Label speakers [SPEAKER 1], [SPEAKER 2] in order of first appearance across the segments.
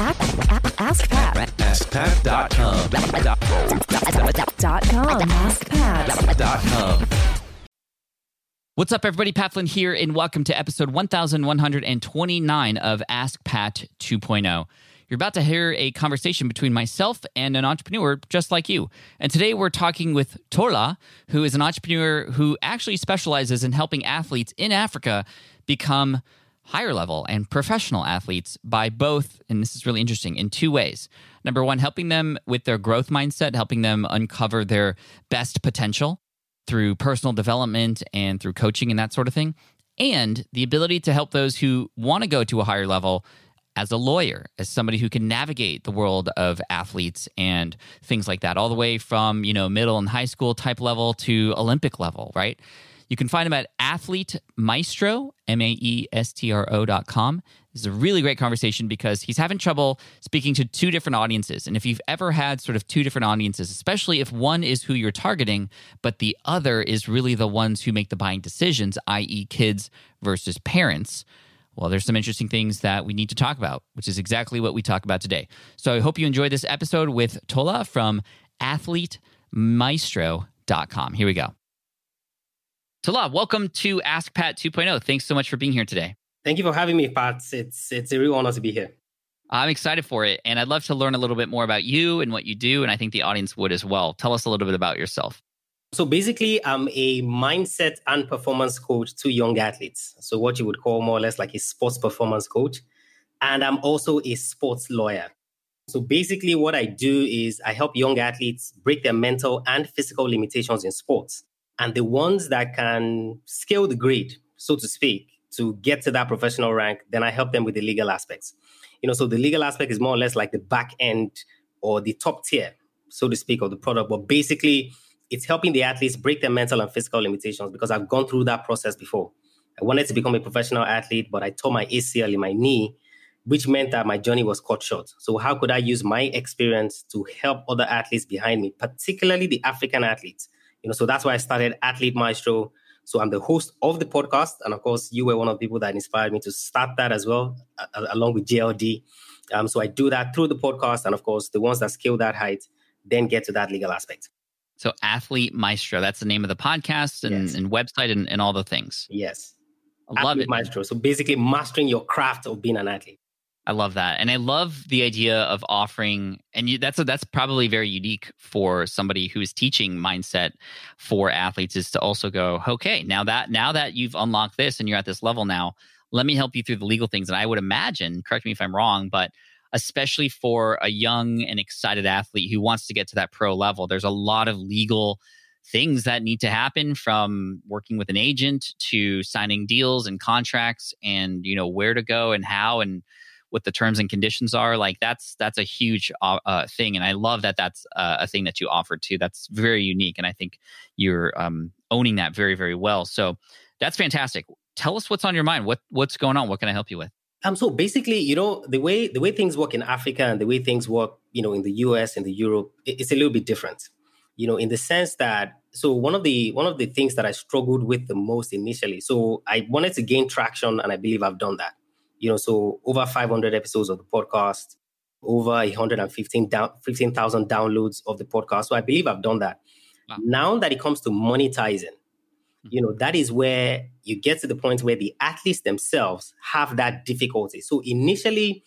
[SPEAKER 1] Ask Pat.
[SPEAKER 2] AskPat.com.
[SPEAKER 1] Dot com. AskPat.
[SPEAKER 3] What's up, everybody? Pat Flynn here, and welcome to episode 1129 of Ask Pat 2.0. You're about to hear a conversation between myself and an entrepreneur just like you. And today we're talking with Tola, who is an entrepreneur who actually specializes in helping athletes in Africa become higher level and professional athletes by both, and this is really interesting, in two ways. Number one, helping them with their growth mindset, helping them uncover their best potential through personal development and through coaching and that sort of thing. And the ability to help those who want to go to a higher level as a lawyer, as somebody who can navigate the world of athletes and things like that, all the way from, you know, middle and high school type level to Olympic level, right? You can find him at Athlete Maestro, M A E S T R O dot com. This is a really great conversation because he's having trouble speaking to two different audiences. And if you've ever had sort of two different audiences, especially if one is who you're targeting, but the other is really the ones who make the buying decisions, i.e., kids versus parents, well, there's some interesting things that we need to talk about, which is exactly what we talk about today. So I hope you enjoyed this episode with Tola from athletemaestro.com. Here we go. Tola, welcome to Ask Pat 2.0. Thanks so much for being here today.
[SPEAKER 4] Thank you for having me, Pat. It's it's a real honor to be here.
[SPEAKER 3] I'm excited for it, and I'd love to learn a little bit more about you and what you do, and I think the audience would as well. Tell us a little bit about yourself.
[SPEAKER 4] So basically, I'm a mindset and performance coach to young athletes. So what you would call more or less like a sports performance coach, and I'm also a sports lawyer. So basically, what I do is I help young athletes break their mental and physical limitations in sports, and the ones that can scale the grade, so to speak, to get to that professional rank, then I help them with the legal aspects. You know, so the legal aspect is more or less like the back end or the top tier, so to speak, of the product. But basically, it's helping the athletes break their mental and physical limitations because I've gone through that process before. I wanted to become a professional athlete, but I tore my ACL in my knee, which meant that my journey was cut short. So, how could I use my experience to help other athletes behind me, particularly the African athletes? You know, so that's why I started Athlete Maestro. So I'm the host of the podcast, and of course, you were one of the people that inspired me to start that as well, uh, along with JLD. Um, so I do that through the podcast, and of course, the ones that scale that height then get to that legal aspect.
[SPEAKER 3] So, Athlete Maestro, that's the name of the podcast and,
[SPEAKER 4] Yes.
[SPEAKER 3] and website and, and all the things.
[SPEAKER 4] Yes,
[SPEAKER 3] I love
[SPEAKER 4] Athlete
[SPEAKER 3] it.
[SPEAKER 4] Maestro. So basically, mastering your craft of being an athlete.
[SPEAKER 3] I love that, and I love the idea of offering. And you, that's a, that's probably very unique for somebody who is teaching mindset for athletes is to also go, okay, now that now that you've unlocked this and you're at this level now, let me help you through the legal things. And I would imagine, correct me if I'm wrong, but especially for a young and excited athlete who wants to get to that pro level, there's a lot of legal things that need to happen from working with an agent to signing deals and contracts and you know where to go and how and what the terms and conditions are like that's that's a huge uh, uh, thing and i love that that's uh, a thing that you offer too that's very unique and i think you're um, owning that very very well so that's fantastic tell us what's on your mind what what's going on what can i help you with
[SPEAKER 4] Um, so basically, you know, the way the way things work in Africa and the way things work, you know, in the US and the Europe, it- it's a little bit different. You know, in the sense that so one of the one of the things that I struggled with the most initially. So I wanted to gain traction, and I believe I've done that. You know, so over 500 episodes of the podcast, over 115 down 15,000 downloads of the podcast. So I believe I've done that.
[SPEAKER 3] Wow.
[SPEAKER 4] Now that it comes to monetizing, hmm. you know that is where you get to the point where the athletes themselves have that difficulty so initially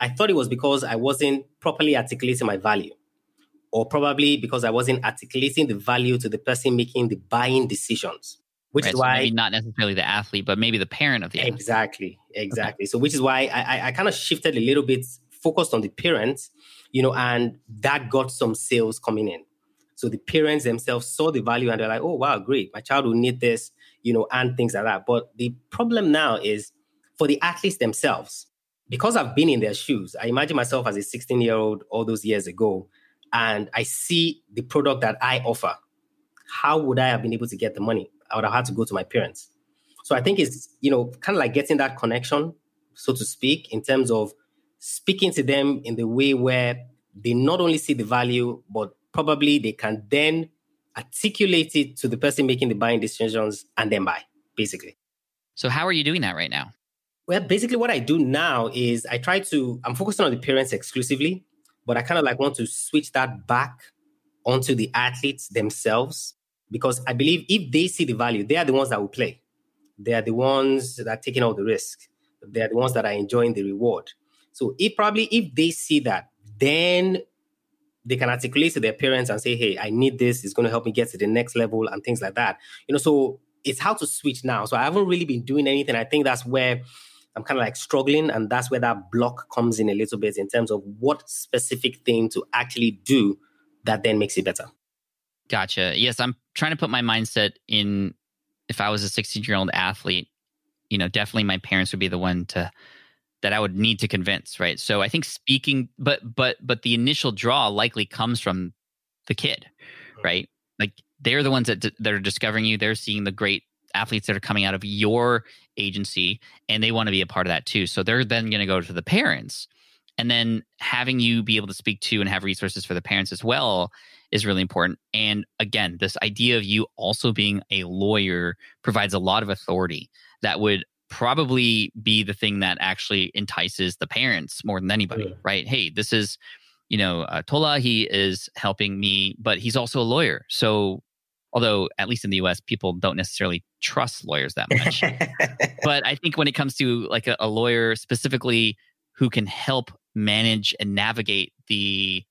[SPEAKER 4] i thought it was because i wasn't properly articulating my value or probably because i wasn't articulating the value to the person making the buying decisions which
[SPEAKER 3] Right,
[SPEAKER 4] is
[SPEAKER 3] so
[SPEAKER 4] why
[SPEAKER 3] maybe not necessarily the athlete but maybe the parent of the athlete.
[SPEAKER 4] Exactly exactly. So which is why i i, I kind of shifted a little bit focused on the parents you know and that got some sales coming in. So the parents themselves saw the value and they're like oh wow great. My child will need this you know and things like that. But the problem now is for the athletes themselves because i've been in their shoes i imagine myself as a 16 year old all those years ago and i see the product that i offer. How would i have been able to get the money i would have had to go to my parents. So I think it's, you know, kind of like getting that connection, so to speak, in terms of speaking to them in the way where they not only see the value, but probably they can then articulate it to the person making the buying decisions and then buy, basically.
[SPEAKER 3] so how are you doing that right now?
[SPEAKER 4] Well, basically, what I do now is I try to, I'm focusing on the parents exclusively, but I kind of like want to switch that back onto the athletes themselves because I believe if they see the value, they are the ones that will play. They are the ones that are taking all the risk. They are the ones that are enjoying the reward. So if probably if they see that, then they can articulate to their parents and say, "Hey, I need this. It's going to help me get to the next level," and things like that. You know, so it's how to switch now. So I haven't really been doing anything. I think that's where I'm kind of like struggling. And that's where that block comes in a little bit in terms of what specific thing to actually do that then makes it better.
[SPEAKER 3] Gotcha. Yes, I'm trying to put my mindset in if I was a 16 year old athlete, you know, definitely my parents would be the one to that I would need to convince, right? So I think speaking, but but but the initial draw likely comes from the kid, hmm. right? Like they're the ones that that are discovering you. They're seeing the great athletes that are coming out of your agency and they want to be a part of that too. So they're then going to go to the parents. And then having you be able to speak to and have resources for the parents as well is really important. And again, this idea of you also being a lawyer provides a lot of authority that would probably be the thing that actually entices the parents more than anybody, yeah. right? Hey, this is, you know, uh, Tola, he is helping me, but he's also a lawyer. So although at least in the US, people don't necessarily trust lawyers that much. but I think when it comes to like a, a, lawyer specifically who can help manage and navigate the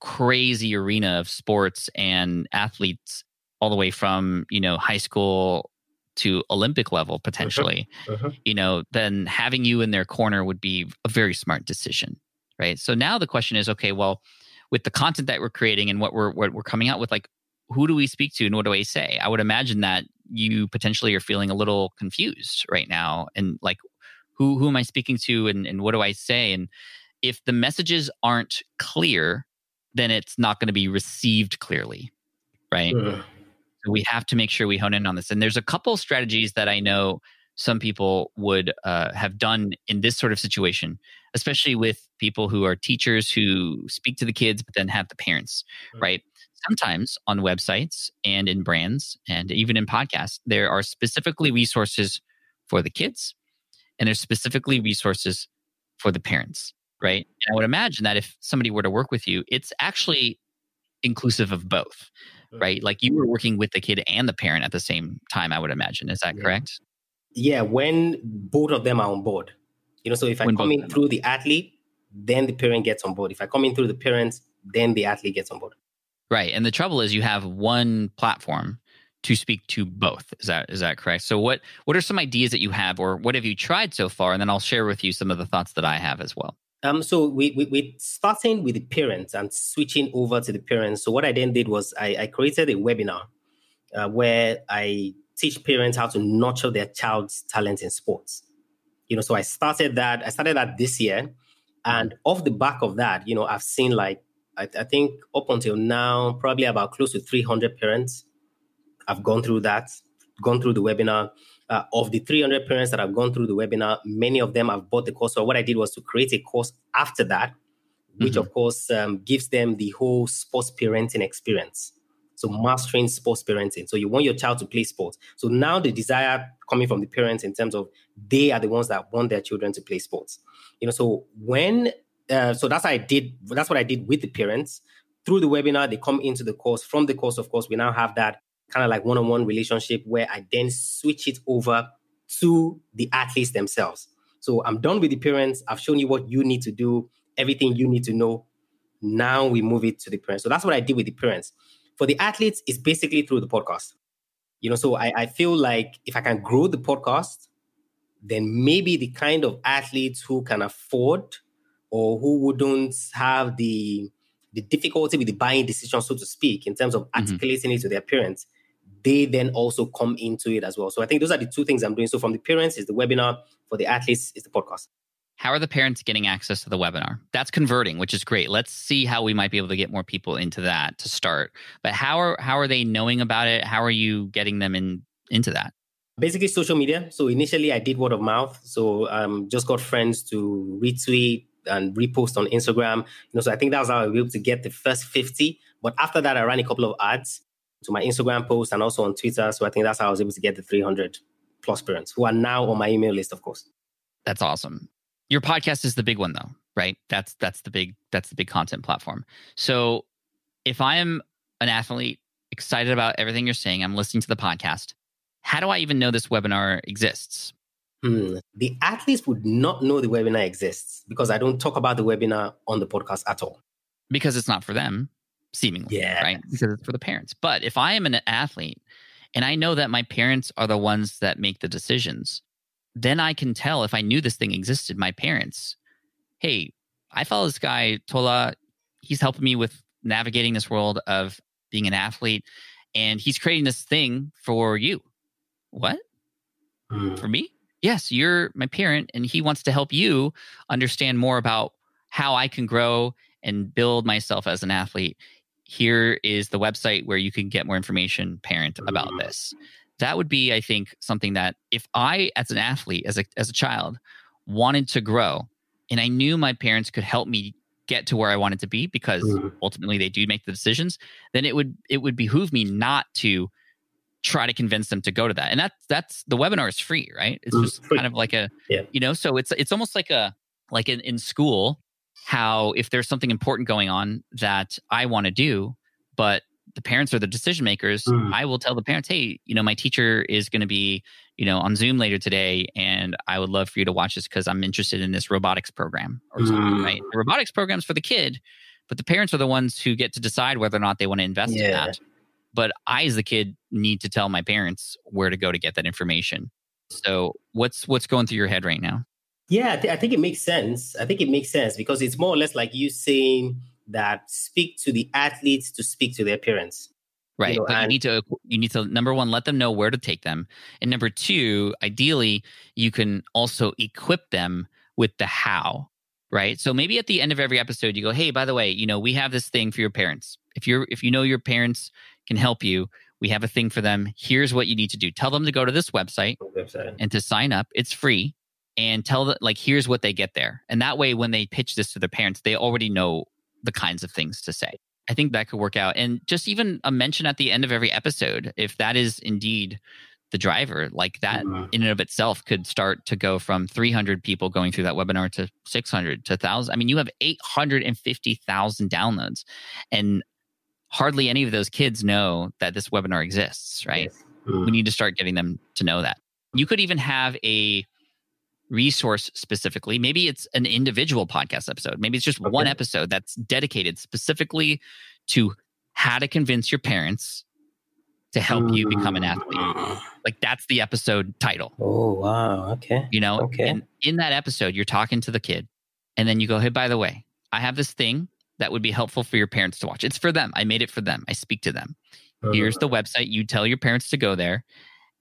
[SPEAKER 3] crazy arena of sports and athletes all the way from, you know, high school to Olympic level uh-huh. potentially, uh-huh. Uh-huh. you know, then having you in their corner would be a very smart decision. Right. So now the question is, okay, well, with the content that we're creating and what we're what we're coming out with, like who do we speak to and what do I say? I would imagine that you potentially are feeling a little confused right now and like who who am I speaking to and, and what do I say? And if the messages aren't clear, then it's not going to be received clearly. Right. So we have to make sure we hone in on this. And there's a couple strategies that I know some people would uh, have done in this sort of situation, especially with people who are teachers who speak to the kids, but then have the parents, mm-hmm. right? sometimes on websites and in brands and even in podcasts, there are specifically resources for the kids and there's specifically resources for the parents, right? And I would imagine that if somebody were to work with you, it's actually inclusive of both, right? Like you were working with the kid and the parent at the same time, I would imagine. Is that
[SPEAKER 4] yeah.
[SPEAKER 3] correct?
[SPEAKER 4] Yeah, when both of them are on board. You know, so if I when come in through the athlete, then the parent gets on board. If I come in through the parents, then the athlete gets on board.
[SPEAKER 3] Right. And the trouble is you have one platform to speak to both. Is that is that correct? So what what are some ideas that you have or what have you tried so far? And then I'll share with you some of the thoughts that I have as well.
[SPEAKER 4] Um, so we, we we starting with the parents and switching over to the parents. So what I then did was I, I created a webinar uh, where I teach parents how to nurture their child's talent in sports. You know, so I started that. I started that this year, and off the back of that, you know, I've seen like I, I think up until now, probably about close to 300 parents I've gone through that, gone through the webinar. Uh, of the 300 parents that have gone through the webinar, many of them have bought the course. So what I did was to create a course after that, which mm-hmm. of course um, gives them the whole sports parenting experience. So mastering sports parenting. So you want your child to play sports. So now the desire coming from the parents in terms of they are the ones that want their children to play sports. You know, so when uh, so that's I did. That's what I did with the parents through the webinar. They come into the course. From the course, of course, we now have that kind of like one-on-one relationship where I then switch it over to the athletes themselves. So I'm done with the parents. I've shown you what you need to do, everything you need to know. Now we move it to the parents. So that's what I did with the parents. For the athletes, it's basically through the podcast. You know, so I, I feel like if I can grow the podcast, then maybe the kind of athletes who can afford or who wouldn't have the the difficulty with the buying decision, so to speak, in terms of mm-hmm. articulating mm-hmm. it to their parents, they then also come into it as well. So I think those are the two things I'm doing. So from the parents is the webinar, for the athletes is the podcast.
[SPEAKER 3] How are the parents getting access to the webinar? That's converting, which is great. Let's see how we might be able to get more people into that to start. But how are how are they knowing about it? How are you getting them in into that?
[SPEAKER 4] Basically, social media. So initially, I did word of mouth. So um, just got friends to retweet, and repost on Instagram. You know, so I think that was how I was able to get the first 50. But after that, I ran a couple of ads to my Instagram post and also on Twitter. So I think that's how I was able to get the 300 plus parents who are now on my email list, of course.
[SPEAKER 3] That's awesome. Your podcast is the big one though, right? That's that's the big that's the big content platform. So if I am an athlete excited about everything you're saying, I'm listening to the podcast. How do I even know this webinar exists?
[SPEAKER 4] Hmm. The athletes would not know the webinar exists because I don't talk about the webinar on the podcast at all.
[SPEAKER 3] Because it's not for them, seemingly,
[SPEAKER 4] Yes.
[SPEAKER 3] right? Because it's for the parents. But if I am an athlete and I know that my parents are the ones that make the decisions, then I can tell if I knew this thing existed, my parents, hey, I follow this guy, Tola. He's helping me with navigating this world of being an athlete, and he's creating this thing for you. What?
[SPEAKER 4] Hmm.
[SPEAKER 3] for me yes you're my parent and he wants to help you understand more about how i can grow and build myself as an athlete here is the website where you can get more information parent about
[SPEAKER 4] Mhm.
[SPEAKER 3] this that would be i think something that if i as an athlete as a as a child wanted to grow and i knew my parents could help me get to where i wanted to be because
[SPEAKER 4] Mhm.
[SPEAKER 3] ultimately they do make the decisions then it would it would behoove me not to try to convince them to go to that and that's that's the webinar is free right it's
[SPEAKER 4] Mm,
[SPEAKER 3] just kind of like a
[SPEAKER 4] Yeah.
[SPEAKER 3] you know so it's it's almost like a like in, in school how if there's something important going on that i want to do but the parents are the decision makers
[SPEAKER 4] Mm.
[SPEAKER 3] i will tell the parents hey you know my teacher is going to be you know on zoom later today and i would love for you to watch this because i'm interested in this robotics program or something
[SPEAKER 4] Mm.
[SPEAKER 3] right the robotics program's for the kid but the parents are the ones who get to decide whether or not they want to invest in that but I, as the kid, need to tell my parents where to go to get that information. So, what's what's going through your head right now?
[SPEAKER 4] Yeah, I, thi- I think it makes sense. I think it makes sense because it's more or less like you saying that speak to the athletes to speak to their parents.
[SPEAKER 3] Right,
[SPEAKER 4] know,
[SPEAKER 3] but you need to you need to number one let them know where to take them, and number two, ideally, you can also equip them with the how. Right, so maybe at the end of every episode, you go, "Hey, by the way, you know we have this thing for your parents. If you're if you know your parents can help you, we have a thing for them. Here's what you need to do. Tell them to go to this website."
[SPEAKER 4] Website.
[SPEAKER 3] and to sign up. It's free. And tell them like here's what they get there. And that way when they pitch this to their parents, they already know the kinds of things to say. I think that could work out. And just even a mention at the end of every episode, if that is indeed the driver, like that
[SPEAKER 4] Mhm.
[SPEAKER 3] in and of itself could start to go from 300 people going through that webinar to 600 to 1000. I mean, you have 850,000 downloads and hardly any of those kids know that this webinar exists, right?
[SPEAKER 4] Yes. Mm.
[SPEAKER 3] we need to start getting them to know that. You could even have a resource specifically. Maybe it's an individual podcast episode. Maybe it's just one episode that's dedicated specifically to how to convince your parents to help you become an athlete.
[SPEAKER 4] Mm.
[SPEAKER 3] Like that's the episode title,
[SPEAKER 4] Oh wow! Okay.
[SPEAKER 3] you know?
[SPEAKER 4] Okay.
[SPEAKER 3] And in that episode, you're talking to the kid and then you go, Hey, by the way, I have this thing that would be helpful for your parents to watch. It's for them. I made it for them. I speak to them here's the website you tell your parents to go there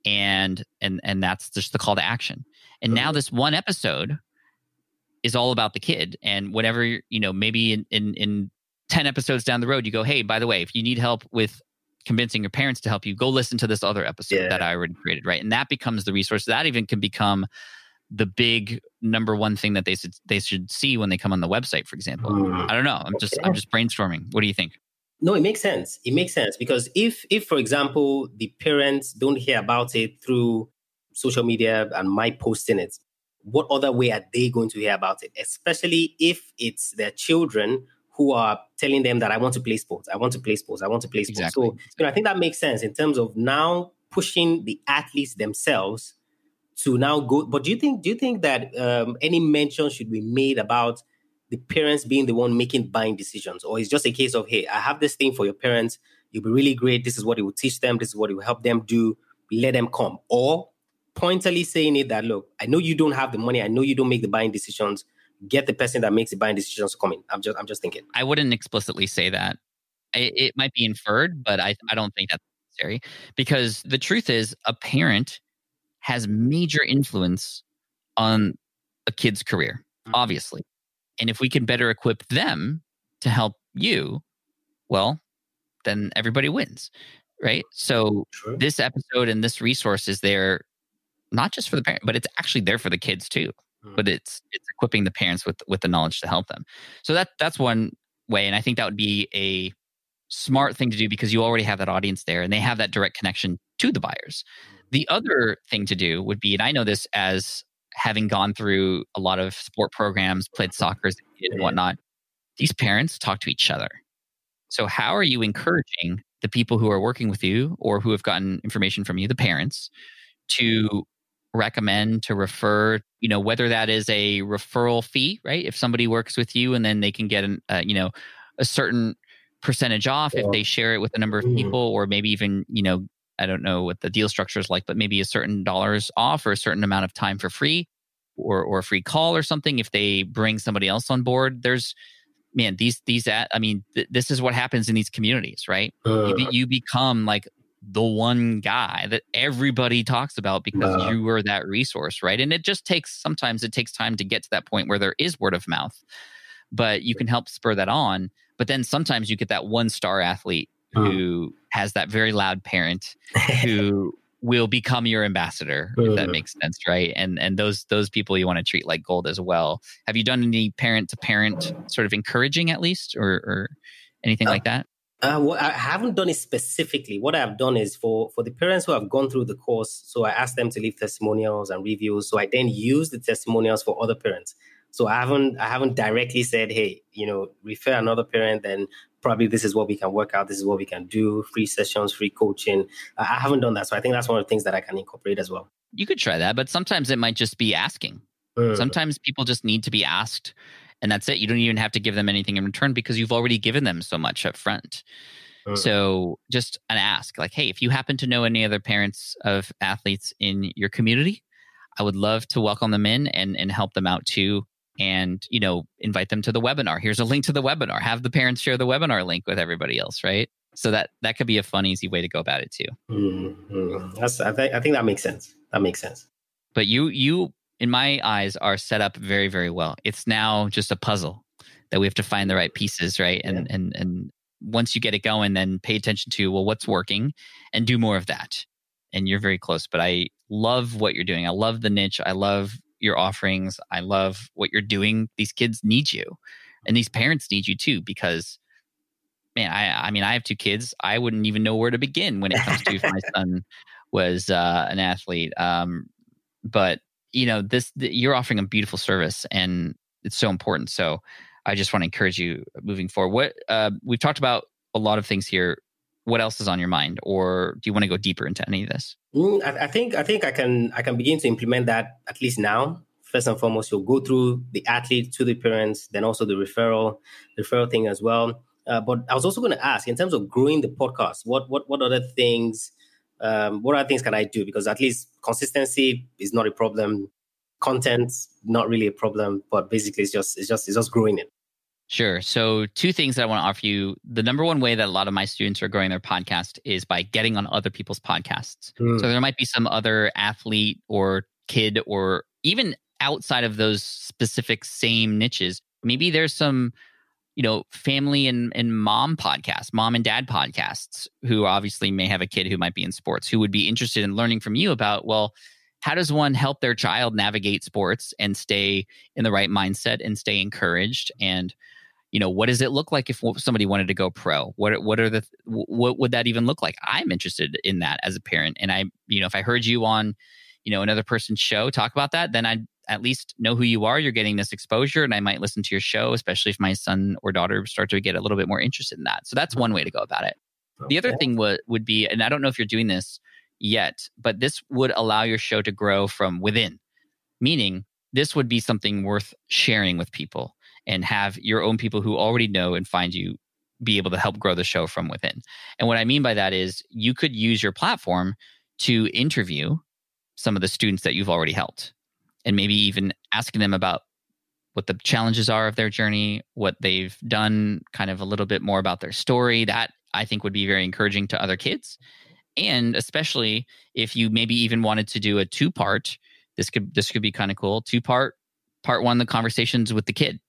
[SPEAKER 3] and and and that's just the call to action. And now this one episode is all about the kid and whatever you know maybe in in, in 10 episodes down the road you go hey by the way if you need help with convincing your parents to help you go listen to this other episode
[SPEAKER 4] Yeah.
[SPEAKER 3] that i already created right? And that becomes the resource. That even can become the big number one thing that they should they should see when they come on the website for example.
[SPEAKER 4] Mm.
[SPEAKER 3] i don't know. I'm just i'm just brainstorming. What do you think
[SPEAKER 4] No, it makes sense. It makes sense because if, if for example, the parents don't hear about it through social media and my posting it, what other way are they going to hear about it? Especially if it's their children who are telling them that I want to play sports, I want to play sports, I want to play sports.
[SPEAKER 3] Exactly.
[SPEAKER 4] So, you know, I think that makes sense in terms of now pushing the athletes themselves to now go. But do you think do you think that um, any mention should be made about the parents being the one making buying decisions, or it's just a case of hey, I have this thing for your parents. You'll be really great. This is what it will teach them. This is what it will help them do. Let them come. Or pointedly saying it that look, I know you don't have the money. I know you don't make the buying decisions. Get the person that makes the buying decisions to come in. I'm just I'm just thinking.
[SPEAKER 3] I wouldn't explicitly say that. It, it might be inferred, but I, I don't think that's necessary because the truth is a parent has major influence on a kid's career,
[SPEAKER 4] Mhm.
[SPEAKER 3] obviously. And if we can better equip them to help you, well, then everybody wins, right? So
[SPEAKER 4] True.
[SPEAKER 3] this episode and this resource is there not just for the parent, but it's actually there for the kids too.
[SPEAKER 4] Mhm.
[SPEAKER 3] But it's it's equipping the parents with with the knowledge to help them. So that that's one way, and I think that would be a smart thing to do because you already have that audience there, and they have that direct connection to the buyers. The other thing to do would be, and I know this as having gone through a lot of sport programs, played soccer as a kid and whatnot, these parents talk to each other. So, how are you encouraging the people who are working with you or who have gotten information from you, the parents, to recommend, to refer, you know, whether that is a referral fee, right? If somebody works with you and then they can get an, uh, you know, a certain percentage off if they share it with a number of
[SPEAKER 4] Mhm.
[SPEAKER 3] people, or maybe even, you know, I don't know what the deal structure is like, but maybe a certain dollars off or a certain amount of time for free or, or a free call or something if they bring somebody else on board. There's, man, these, these, at, I mean, th- this is what happens in these communities, right?
[SPEAKER 4] Uh,
[SPEAKER 3] you, be- you become like the one guy that everybody talks about because
[SPEAKER 4] Wow.
[SPEAKER 3] you were that resource, right? And it just takes sometimes it takes time to get to that point where there is word of mouth, but you can help spur that on. But then sometimes you get that one star athlete
[SPEAKER 4] Hmm.
[SPEAKER 3] who has that very loud parent who will become your ambassador if that
[SPEAKER 4] Hmm.
[SPEAKER 3] makes sense right and and those those people you want to treat like gold as well have you done any parent to parent sort of encouraging at least or or anything
[SPEAKER 4] Uh,
[SPEAKER 3] like that
[SPEAKER 4] Uh, well, I haven't done it specifically. What I've done is for for the parents who have gone through the course. So I asked them to leave testimonials and reviews. So I then use the testimonials for other parents. So I haven't I haven't directly said, hey, you know, refer another parent. Then probably this is what we can work out. This is what we can do. Free sessions, free coaching. I haven't done that. So I think that's one of the things that I can incorporate as well.
[SPEAKER 3] you could try that but sometimes it might just be asking
[SPEAKER 4] Mm.
[SPEAKER 3] Sometimes people just need to be asked, and that's it. You don't even have to give them anything in return because you've already given them so much up front.
[SPEAKER 4] Mm.
[SPEAKER 3] So just an ask, like, hey, if you happen to know any other parents of athletes in your community, I would love to welcome them in and and help them out too. And you know, invite them to the webinar. Here's a link to the webinar. Have the parents share the webinar link with everybody else, right? So that that could be a fun, easy way to go about it too.
[SPEAKER 4] Mm, mm. That's I think I think that makes sense. That makes sense.
[SPEAKER 3] but you you in my eyes are set up very very well it's now just a puzzle that we have to find the right pieces right and and and once you get it going then pay attention to well what's working and do more of that and you're very close but i love what you're doing i love the niche i love your offerings i love what you're doing these kids need you and these parents need you too because man i i mean i have two kids i wouldn't even know where to begin when it comes to if my son was uh, an athlete um, but you know this th- you're offering a beautiful service and it's so important so i just want to encourage you moving forward. What uh, we've talked about a lot of things here what else is on your mind or do you want to go deeper into any of this
[SPEAKER 4] Mm, I, I think I think I can I can begin to implement that at least now. First and foremost, you'll go through the athlete to the parents, then also the referral referral thing as well. Uh, but I was also going to ask, in terms of growing the podcast, what what what other things, um, what other things can I do? Because at least consistency is not a problem, content not really a problem, but basically it's just it's just it's just growing it.
[SPEAKER 3] Sure. So, two things that I want to offer you. The number one way that a lot of my students are growing their podcast is by getting on other people's podcasts.
[SPEAKER 4] Mm.
[SPEAKER 3] So, there might be some other athlete or kid, or even outside of those specific same niches. Maybe there's some, you know, family and, and mom podcasts, mom and dad podcasts, who obviously may have a kid who might be in sports, who would be interested in learning from you about, well, how does one help their child navigate sports and stay in the right mindset and stay encouraged and you know what does it look like if somebody wanted to go pro? What what are the what would that even look like? I'm interested in that as a parent and i you know if i heard you on you know another person's show talk about that then i'd at least know who you are you're getting this exposure and i might listen to your show especially if my son or daughter start to get a little bit more interested in that. So that's one way to go about it. The other thing would would be and i don't know if you're doing this yet but this would allow your show to grow from within meaning this would be something worth sharing with people and have your own people who already know and find you be able to help grow the show from within. And what I mean by that is you could use your platform to interview some of the students that you've already helped and maybe even asking them about what the challenges are of their journey, what they've done, kind of a little bit more about their story. That I think would be very encouraging to other kids. And especially if you maybe even wanted to do a two part, this could this could be kind of cool. Two part part one, the conversations with the kid.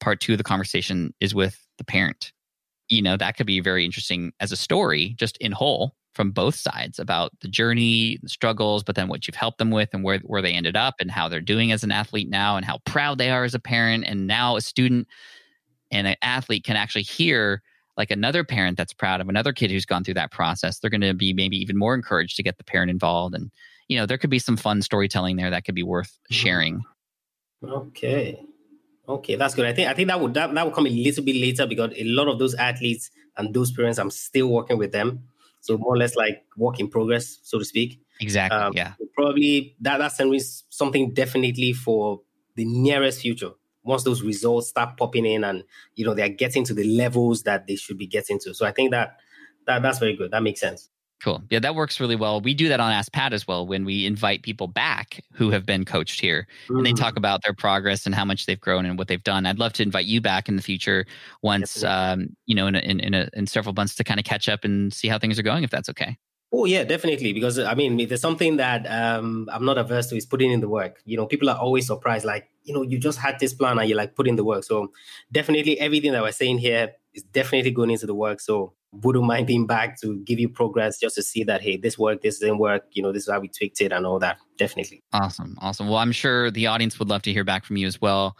[SPEAKER 3] Part two of the conversation is with the parent. You know, that could be very interesting as a story, just in whole from both sides about the journey, the struggles, but then what you've helped them with and where, where they ended up and how they're doing as an athlete now and how proud they are as a parent and now a student and an athlete can actually hear like another parent that's proud of another kid who's gone through that process. They're going to be maybe even more encouraged to get the parent involved and you know, there could be some fun storytelling there that could be worth
[SPEAKER 4] Mm-hmm.
[SPEAKER 3] sharing.
[SPEAKER 4] Okay. Okay, that's good. I think I think that would that, that would come a little bit later because a lot of those athletes and those parents, I'm still working with them. So more or less like work in progress, so to speak.
[SPEAKER 3] Exactly.
[SPEAKER 4] Um,
[SPEAKER 3] yeah.
[SPEAKER 4] Probably that that's something definitely for the nearest future. Once those results start popping in and you know they're getting to the levels that they should be getting to. So I think that that that's very good. That makes sense.
[SPEAKER 3] Cool. Yeah, that works really well. We do that on Ask Pat as well when we invite people back who have been coached here and they
[SPEAKER 4] Mm.
[SPEAKER 3] talk about their progress and how much they've grown and what they've done. I'd love to invite you back in the future once, um, you know, in a, in in, a, in several months to kind of catch up and see how things are going, if that's okay.
[SPEAKER 4] Oh yeah, definitely. Because I mean, there's something that um, I'm not averse to is putting in the work. You know, people are always surprised, like you know, you just had this plan and you're like put in the work. So definitely, everything that we're saying here is definitely going into the work. So wouldn't mind being back to give you progress, just to see that hey, this worked, this didn't work. You know, this is how we tweaked it and all that. Definitely.
[SPEAKER 3] Awesome. Awesome. Well, I'm sure the audience would love to hear back from you as well.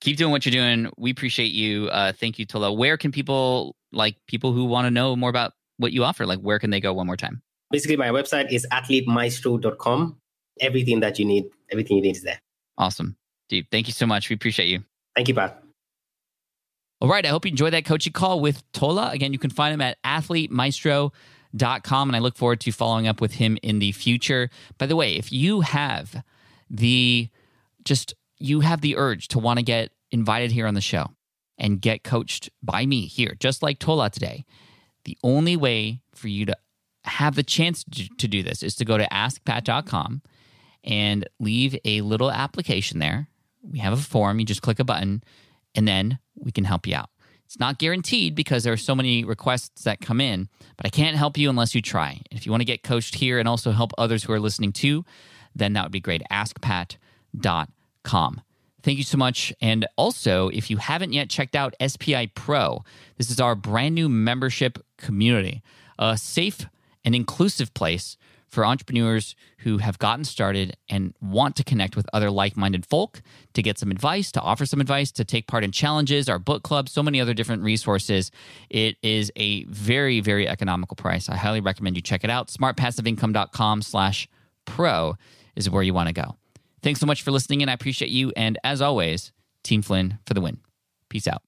[SPEAKER 3] Keep doing what you're doing. We appreciate you. Uh, thank you, Tola. Where can people, like people who want to know more about what you offer, like where can they go one more time?
[SPEAKER 4] Basically, my website is athletemaestro.com. Everything that you need, everything you need is there.
[SPEAKER 3] Awesome. Dude, thank you so much. We appreciate you.
[SPEAKER 4] Thank you, Pat.
[SPEAKER 3] All right. I hope you enjoyed that coaching call with Tola. Again, you can find him at athletemaestro.com, and I look forward to following up with him in the future. By the way, if you have the just you have the urge to want to get invited here on the show and get coached by me here, just like Tola today, the only way for you to have the chance to, do this is to go to askpat.com and leave a little application there. We have a form, you just click a button, and then we can help you out. It's not guaranteed because there are so many requests that come in, but I can't help you unless you try. If you want to get coached here and also help others who are listening too, then that would be great. AskPat.com. Thank you so much. And also, if you haven't yet checked out SPI Pro, this is our brand new membership community, a safe and inclusive place for entrepreneurs who have gotten started and want to connect with other like minded folk to get some advice, to offer some advice, to take part in challenges, our book club, so many other different resources. It is a very, very economical price. I highly recommend you check it out. Smartpassiveincome.com slash pro is where you want to go. Thanks so much for listening, and I appreciate you. And as always, Team Flynn for the win. Peace out.